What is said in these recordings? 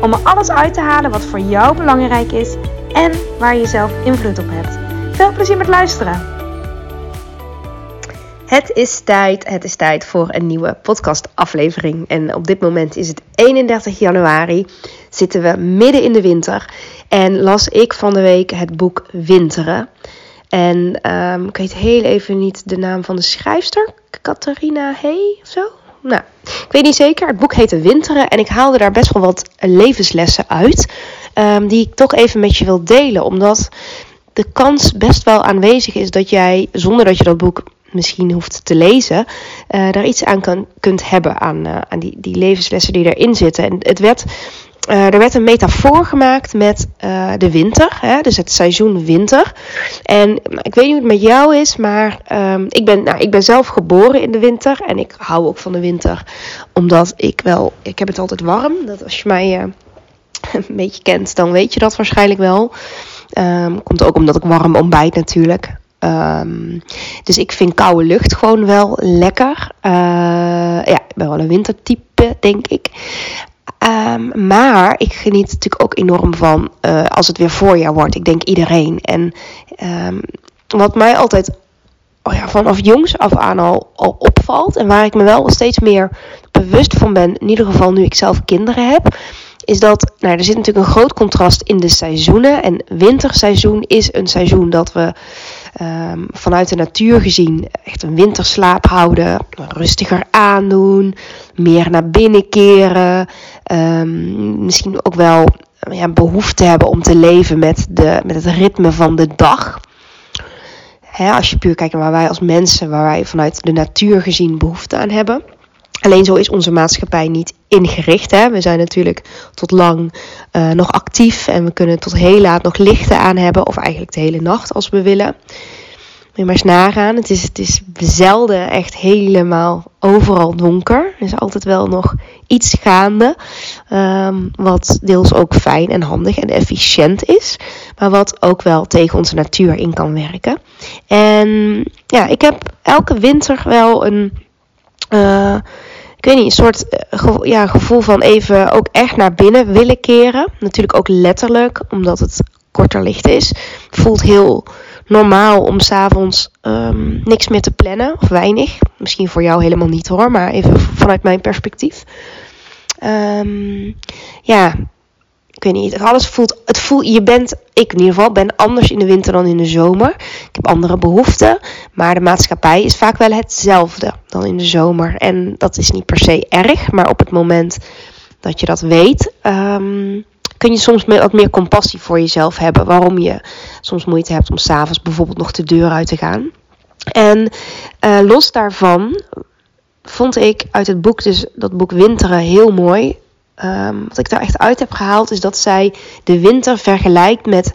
om er alles uit te halen wat voor jou belangrijk is en waar je zelf invloed op hebt. Veel plezier met luisteren! Het is tijd, het is tijd voor een nieuwe podcastaflevering. En op dit moment is het 31 januari, zitten we midden in de winter. En las ik van de week het boek Winteren. En um, ik weet heel even niet de naam van de schrijfster, Catharina Hey of zo. Nou, weet niet zeker. Het boek heette Winteren en ik haalde daar best wel wat levenslessen uit. Um, die ik toch even met je wil delen. Omdat de kans best wel aanwezig is dat jij, zonder dat je dat boek misschien hoeft te lezen, uh, daar iets aan kan, kunt hebben. Aan, uh, aan die, die levenslessen die erin zitten. En het werd uh, er werd een metafoor gemaakt met uh, de winter, hè, dus het seizoen winter. En ik weet niet hoe het met jou is, maar um, ik, ben, nou, ik ben zelf geboren in de winter en ik hou ook van de winter, omdat ik wel, ik heb het altijd warm. Dat als je mij uh, een beetje kent, dan weet je dat waarschijnlijk wel. Um, komt ook omdat ik warm ontbijt natuurlijk. Um, dus ik vind koude lucht gewoon wel lekker. ja, ik ben wel een wintertype, denk ik. Um, maar ik geniet natuurlijk ook enorm van uh, als het weer voorjaar wordt. Ik denk iedereen. En um, wat mij altijd oh ja, vanaf jongs af aan al, al opvalt. En waar ik me wel steeds meer bewust van ben. In ieder geval nu ik zelf kinderen heb. Is dat nou, er zit natuurlijk een groot contrast in de seizoenen. En winterseizoen is een seizoen dat we um, vanuit de natuur gezien echt een winterslaap houden. Rustiger aandoen. Meer naar binnen keren. Um, misschien ook wel ja, behoefte hebben om te leven met, de, met het ritme van de dag. Als je puur kijkt naar waar wij als mensen, waar wij vanuit de natuur gezien behoefte aan hebben. Alleen zo is onze maatschappij niet ingericht. Hè. We zijn natuurlijk tot lang uh, nog actief en we kunnen tot heel laat nog lichten aan hebben. Of eigenlijk de hele nacht als we willen. Moet je maar eens nagaan. Het is, het is zelden echt helemaal overal donker. Er is altijd wel nog iets gaande. Um, wat deels ook fijn en handig en efficiënt is. Maar wat ook wel tegen onze natuur in kan werken. En ja, ik heb elke winter wel een. Uh, ik weet niet, een soort gevo ja, gevoel van even ook echt naar binnen willen keren. Natuurlijk ook letterlijk, omdat het korter licht is. Voelt heel normaal om s'avonds um, niks meer te plannen, of weinig. Misschien voor jou helemaal niet hoor, maar even vanuit mijn perspectief. Um, ja, ik weet niet, alles voelt, het voelt, je bent, ik in ieder geval, ben anders in de winter dan in de zomer. Ik heb andere behoeften, maar de maatschappij is vaak wel hetzelfde dan in de zomer. En dat is niet per se erg, maar op het moment dat je dat weet, um, kun je soms wat meer compassie voor jezelf hebben. Waarom je soms moeite hebt om s'avonds bijvoorbeeld nog de deur uit te gaan. En uh, los daarvan vond ik uit het boek, dus dat boek Winteren, heel mooi. Um, wat ik daar echt uit heb gehaald, is dat zij de winter vergelijkt met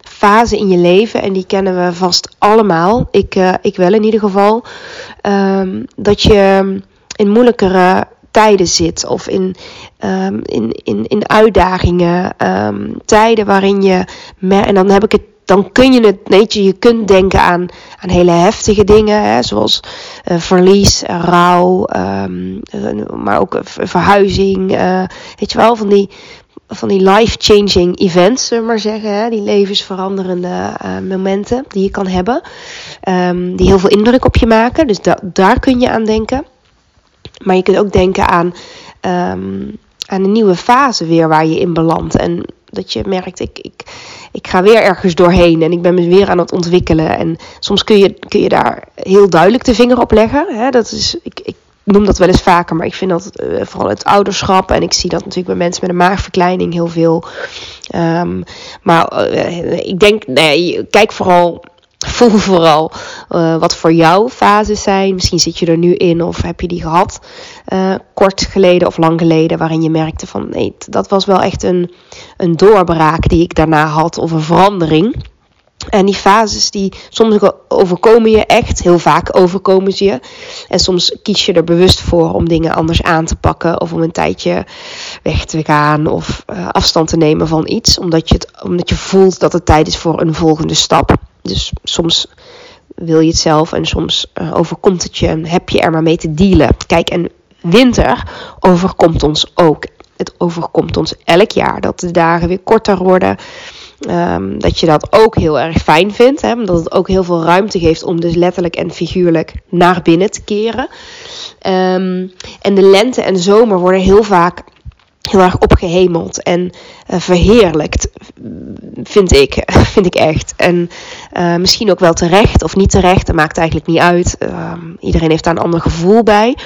fase in je leven. En die kennen we vast allemaal. Ik, uh, ik wel in ieder geval. Um, dat je in moeilijkere tijden zit. Of in, um, in, in, in uitdagingen. Tijden waarin je. En dan heb ik het. Dan kun je het, weet je, je kunt denken aan, aan hele heftige dingen, hè, zoals uh, verlies, rouw, um, maar ook verhuizing, uh, weet je wel, van die, van die life-changing events, zullen we maar zeggen, hè, die levensveranderende momenten die je kan hebben, um, die heel veel indruk op je maken, dus da daar kun je aan denken. Maar je kunt ook denken aan, um, aan een nieuwe fase weer waar je in belandt. En dat je merkt, ik, ik, ik ga weer ergens doorheen en ik ben me weer aan het ontwikkelen. En soms kun je, kun je daar heel duidelijk de vinger op leggen. Hè? Dat is, ik, ik noem dat wel eens vaker, maar ik vind dat uh, vooral het ouderschap. En ik zie dat natuurlijk bij mensen met een maagverkleining heel veel. Um, maar uh, ik denk, nee, kijk vooral voel vooral uh, wat voor jou fases zijn. Misschien zit je er nu in of heb je die gehad uh, kort geleden of lang geleden, waarin je merkte van nee, dat was wel echt een, een doorbraak die ik daarna had of een verandering. En die fases die soms overkomen je echt, heel vaak overkomen ze je. En soms kies je er bewust voor om dingen anders aan te pakken of om een tijdje weg te gaan of uh, afstand te nemen van iets, omdat je, het, omdat je voelt dat het tijd is voor een volgende stap. Dus soms wil je het zelf en soms uh, overkomt het je en heb je er maar mee te dealen. Kijk, en winter overkomt ons ook. Het overkomt ons elk jaar dat de dagen weer korter worden. Um, dat je dat ook heel erg fijn vindt. Hè, omdat het ook heel veel ruimte geeft om dus letterlijk en figuurlijk naar binnen te keren. Um, en de lente en zomer worden heel vaak heel erg opgehemeld en uh, verheerlijkt, vind ik, vind ik echt. En uh, misschien ook wel terecht of niet terecht, dat maakt eigenlijk niet uit. Uh, iedereen heeft daar een ander gevoel bij.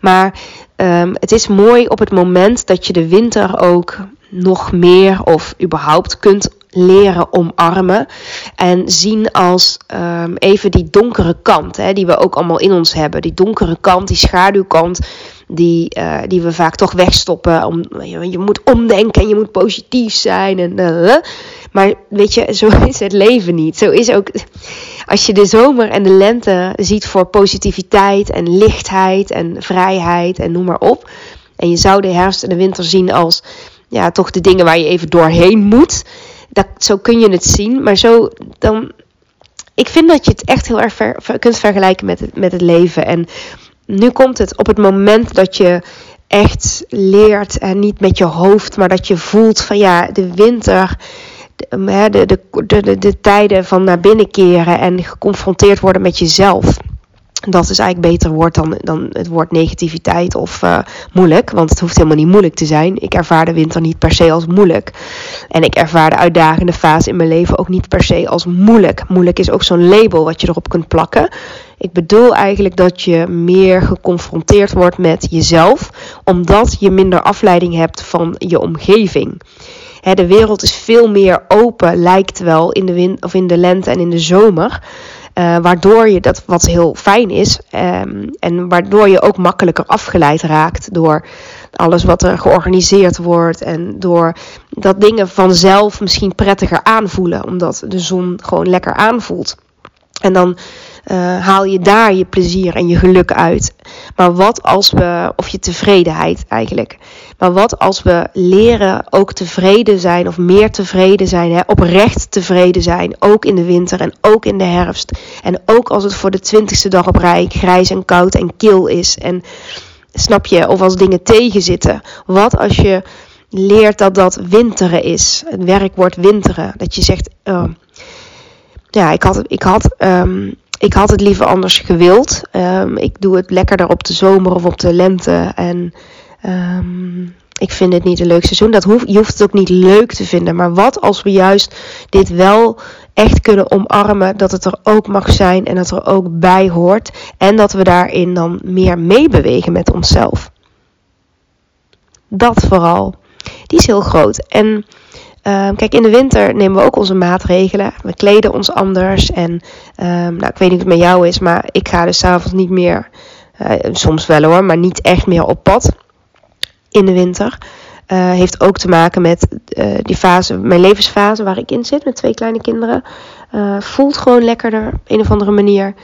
Maar um, het is mooi op het moment dat je de winter ook nog meer of überhaupt kunt leren omarmen en zien als um, even die donkere kant, hè, die we ook allemaal in ons hebben. Die donkere kant, die schaduwkant, die, uh, die we vaak toch wegstoppen. Om, je, moet omdenken en je moet positief zijn. En, uh, maar weet je, zo is het leven niet. Zo is ook als je de zomer en de lente ziet voor positiviteit en lichtheid en vrijheid en noem maar op. En je zou de herfst en de winter zien als ja, toch de dingen waar je even doorheen moet. Dat, zo kun je het zien. Maar zo dan. Ik vind dat je het echt heel erg kunt vergelijken met het, met het leven. En nu komt het op het moment dat je echt leert en niet met je hoofd, maar dat je voelt van ja, de winter. De, de, de, de, de tijden van naar binnen keren en geconfronteerd worden met jezelf dat is eigenlijk beter woord dan, dan het woord negativiteit of uh, moeilijk. Want het hoeft helemaal niet moeilijk te zijn. Ik ervaar de winter niet per se als moeilijk. En ik ervaar de uitdagende fase in mijn leven ook niet per se als moeilijk. Moeilijk is ook zo'n label wat je erop kunt plakken. Ik bedoel eigenlijk dat je meer geconfronteerd wordt met jezelf, omdat je minder afleiding hebt van je omgeving. de wereld is veel meer open, lijkt wel in de, wind, of in de lente en in de zomer. Uh, waardoor je dat wat heel fijn is. Um, en waardoor je ook makkelijker afgeleid raakt door alles wat er georganiseerd wordt. En door dat dingen vanzelf misschien prettiger aanvoelen. Omdat de zon gewoon lekker aanvoelt. En dan uh, haal je daar je plezier en je geluk uit. Maar wat als we, of je tevredenheid eigenlijk. Maar wat als we leren ook tevreden zijn of meer tevreden zijn, hè, oprecht tevreden zijn, ook in de winter en ook in de herfst. En ook als het voor de twintigste dag op rij grijs en koud en kil is. En snap je, of als dingen tegenzitten. Wat als je leert dat dat winteren is, het werkwoord winteren. Dat je zegt, uh, ja, ik had, ik had um, ik had het liever anders gewild. Um, ik doe het lekkerder op de zomer of op de lente. En um, ik vind het niet een leuk seizoen. Dat je hoeft het ook niet leuk te vinden. Maar wat als we juist dit wel echt kunnen omarmen. Dat het er ook mag zijn en dat er ook bij hoort. En dat we daarin dan meer meebewegen met onszelf. Dat vooral. Die is heel groot. En Um, kijk, in de winter nemen we ook onze maatregelen. We kleden ons anders. En um, nou, ik weet niet of het met jou is, maar ik ga dus s'avonds niet meer, uh, soms wel hoor, maar niet echt meer op pad in de winter. Uh, heeft ook te maken met uh, die fase, mijn levensfase waar ik in zit met twee kleine kinderen. voelt gewoon lekkerder op een of andere manier.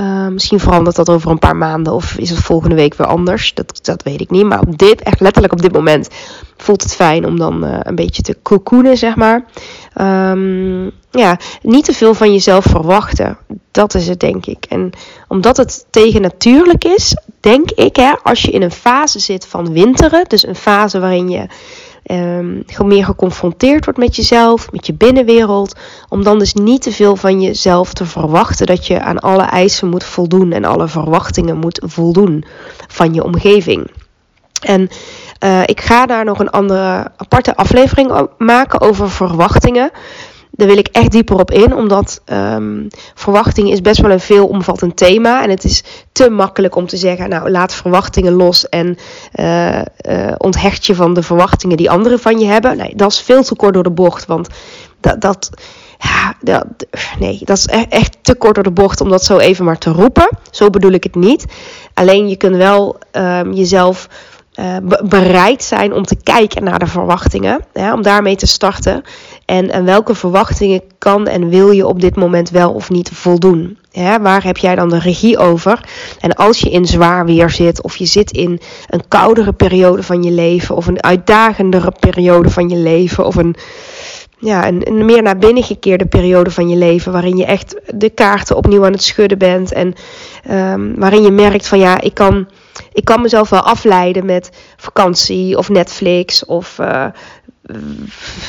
Uh, misschien verandert dat over een paar maanden of is het volgende week weer anders. Dat, dat weet ik niet. Maar op dit, echt letterlijk op dit moment, voelt het fijn om dan uh, een beetje te cocoonen, zeg maar. Um, ja, niet te veel van jezelf verwachten. Dat is het, denk ik. En omdat het tegennatuurlijk is, denk ik, hè, als je in een fase zit van winteren, dus een fase waarin je um, meer geconfronteerd wordt met jezelf, met je binnenwereld. Om dan dus niet te veel van jezelf te verwachten dat je aan alle eisen moet voldoen en alle verwachtingen moet voldoen van je omgeving. En uh, ik ga daar nog een andere aparte aflevering maken over verwachtingen. Daar wil ik echt dieper op in, omdat um, verwachting is best wel een veelomvattend thema. En het is te makkelijk om te zeggen, nou laat verwachtingen los en uh, uh, onthecht je van de verwachtingen die anderen van je hebben. Nee, dat is veel te kort door de bocht, want dat, dat ja, dat, nee, dat is e-, echt te kort door de bocht om dat zo even maar te roepen. Zo bedoel ik het niet. Alleen je kunt wel um, jezelf uh, bereid zijn om te kijken naar de verwachtingen. Om daarmee te starten. En, welke verwachtingen kan en wil je op dit moment wel of niet voldoen? Waar heb jij dan de regie over? En als je in zwaar weer zit, of je zit in een koudere periode van je leven, of een uitdagendere periode van je leven, of een, ja, een, een meer naar binnen gekeerde periode van je leven, waarin je echt de kaarten opnieuw aan het schudden bent en um, waarin je merkt van ja, ik kan, ik kan mezelf wel afleiden met vakantie of Netflix of uh,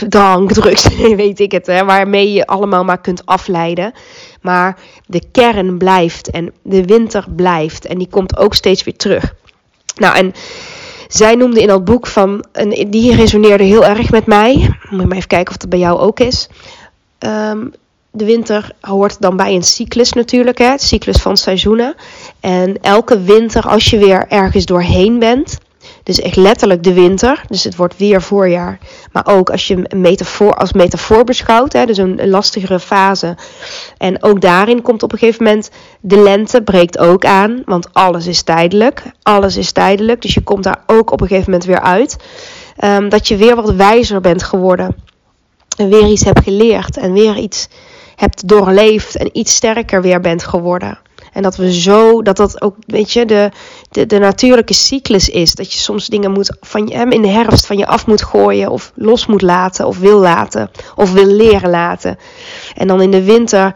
drank, drugs, weet ik het, hè, waarmee je allemaal maar kunt afleiden. Maar de kern blijft en de winter blijft en die komt ook steeds weer terug. Nou, en zij noemde in dat boek van, en die resoneerde heel erg met mij. Moet je maar even kijken of dat bij jou ook is. Um, de winter hoort dan bij een cyclus natuurlijk, hè, cyclus van seizoenen. En elke winter, als je weer ergens doorheen bent, dus echt letterlijk de winter. Dus het wordt weer voorjaar. Maar ook als je metafoor, als metafoor beschouwt. Hè, dus een, lastigere fase. En ook daarin komt op een gegeven moment de lente breekt ook aan. Want alles is tijdelijk. Alles is tijdelijk. Dus je komt daar ook op een gegeven moment weer uit. Um, dat je weer wat wijzer bent geworden. En weer iets hebt geleerd. En weer iets hebt doorleefd. En iets sterker weer bent geworden. En dat we zo, dat dat ook, weet je, de, de, de natuurlijke cyclus is. Dat je soms dingen moet van je, in de herfst van je af moet gooien. Of los moet laten. Of wil laten. Of wil leren laten. En dan in de winter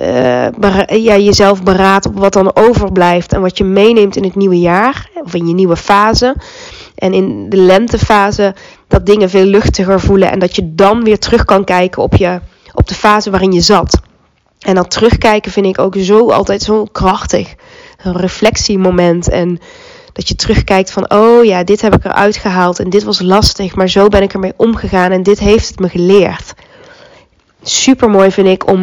uh, ja, jezelf beraadt op wat dan overblijft. En wat je meeneemt in het nieuwe jaar. Of in je nieuwe fase. En in de lentefase dat dingen veel luchtiger voelen. En dat je dan weer terug kan kijken op, je, op de fase waarin je zat. En dat terugkijken vind ik ook zo altijd zo krachtig. Een reflectiemoment. En dat je terugkijkt van, oh ja, dit heb ik eruit gehaald. En dit was lastig, maar zo ben ik ermee omgegaan. En dit heeft het me geleerd. Super mooi vind ik om,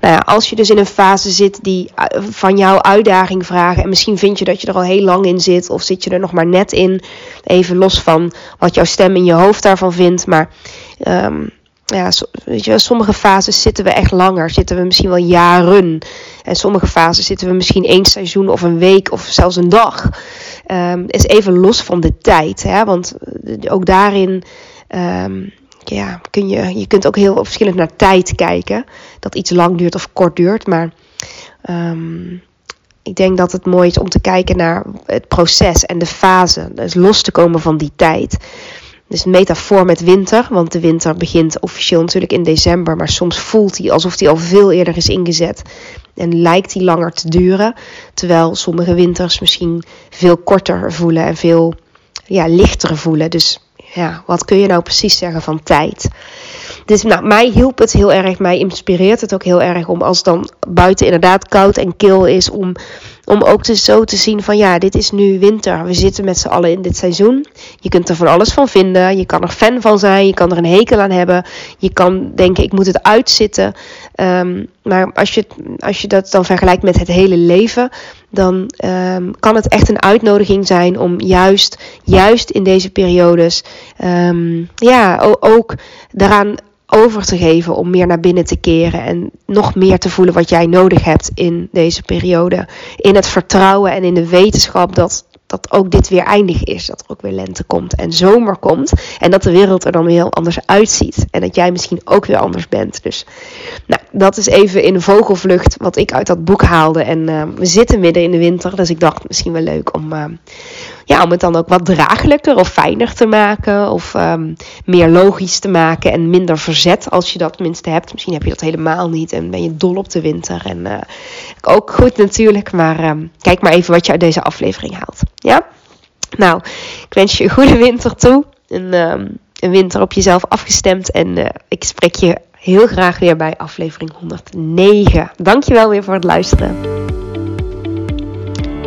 nou ja, als je dus in een fase zit die eh, van jouw uitdaging vragen. En misschien vind je dat je er al heel lang in zit. Of zit je er nog maar net in. Even los van wat jouw stem in je hoofd daarvan vindt. Maar um, ja, je, sommige fases zitten we echt langer, zitten we misschien wel jaren. En sommige fases zitten we misschien één seizoen of een week of zelfs een dag. Um, is even los van de tijd, hè? want eh, ook daarin um, ja, kun je, je kunt ook heel verschillend naar tijd kijken. Dat iets lang duurt of kort duurt, maar um, ik denk dat het mooi is om te kijken naar het proces en de fase. Dus los te komen van die tijd. Dus een metafoor met winter, want de winter begint officieel natuurlijk in december, maar soms voelt hij alsof hij al veel eerder is ingezet en lijkt hij langer te duren, terwijl sommige winters misschien veel korter voelen en veel ja, lichter voelen. Dus ja, wat kun je nou precies zeggen van tijd? Dus nou, mij hielp het heel erg, mij inspireert het ook heel erg om als dan buiten inderdaad koud en kil is, om om ook dus zo te zien van ja, dit is nu winter. We zitten met z'n allen in dit seizoen. Je kunt er van alles van vinden. Je kan er fan van zijn. Je kan er een hekel aan hebben. Je kan denken, ik moet het uitzitten. Um, maar als je, als je dat dan vergelijkt met het hele leven, dan um, kan het echt een uitnodiging zijn om juist, juist in deze periodes, um, ja, ook daaraan over te geven om meer naar binnen te keren en nog meer te voelen wat jij nodig hebt in deze periode. In het vertrouwen en in de wetenschap dat, dat ook dit weer eindig is. Dat er ook weer lente komt en zomer komt. En dat de wereld er dan weer heel anders uitziet. En dat jij misschien ook weer anders bent. Dus nou, dat is even in vogelvlucht wat ik uit dat boek haalde. En uh, we zitten midden in de winter. Dus ik dacht misschien wel leuk om, uh, ja, om het dan ook wat draaglijker of fijner te maken. Of um, meer logisch te maken en minder verzet als je dat minste hebt. Misschien heb je dat helemaal niet en ben je dol op de winter. En uh, ook goed natuurlijk, maar um, kijk maar even wat je uit deze aflevering haalt. Ja? Nou, ik wens je een goede winter toe. Een, um, een winter op jezelf afgestemd. En uh, ik spreek je heel graag weer bij aflevering 109. Dankjewel weer voor het luisteren.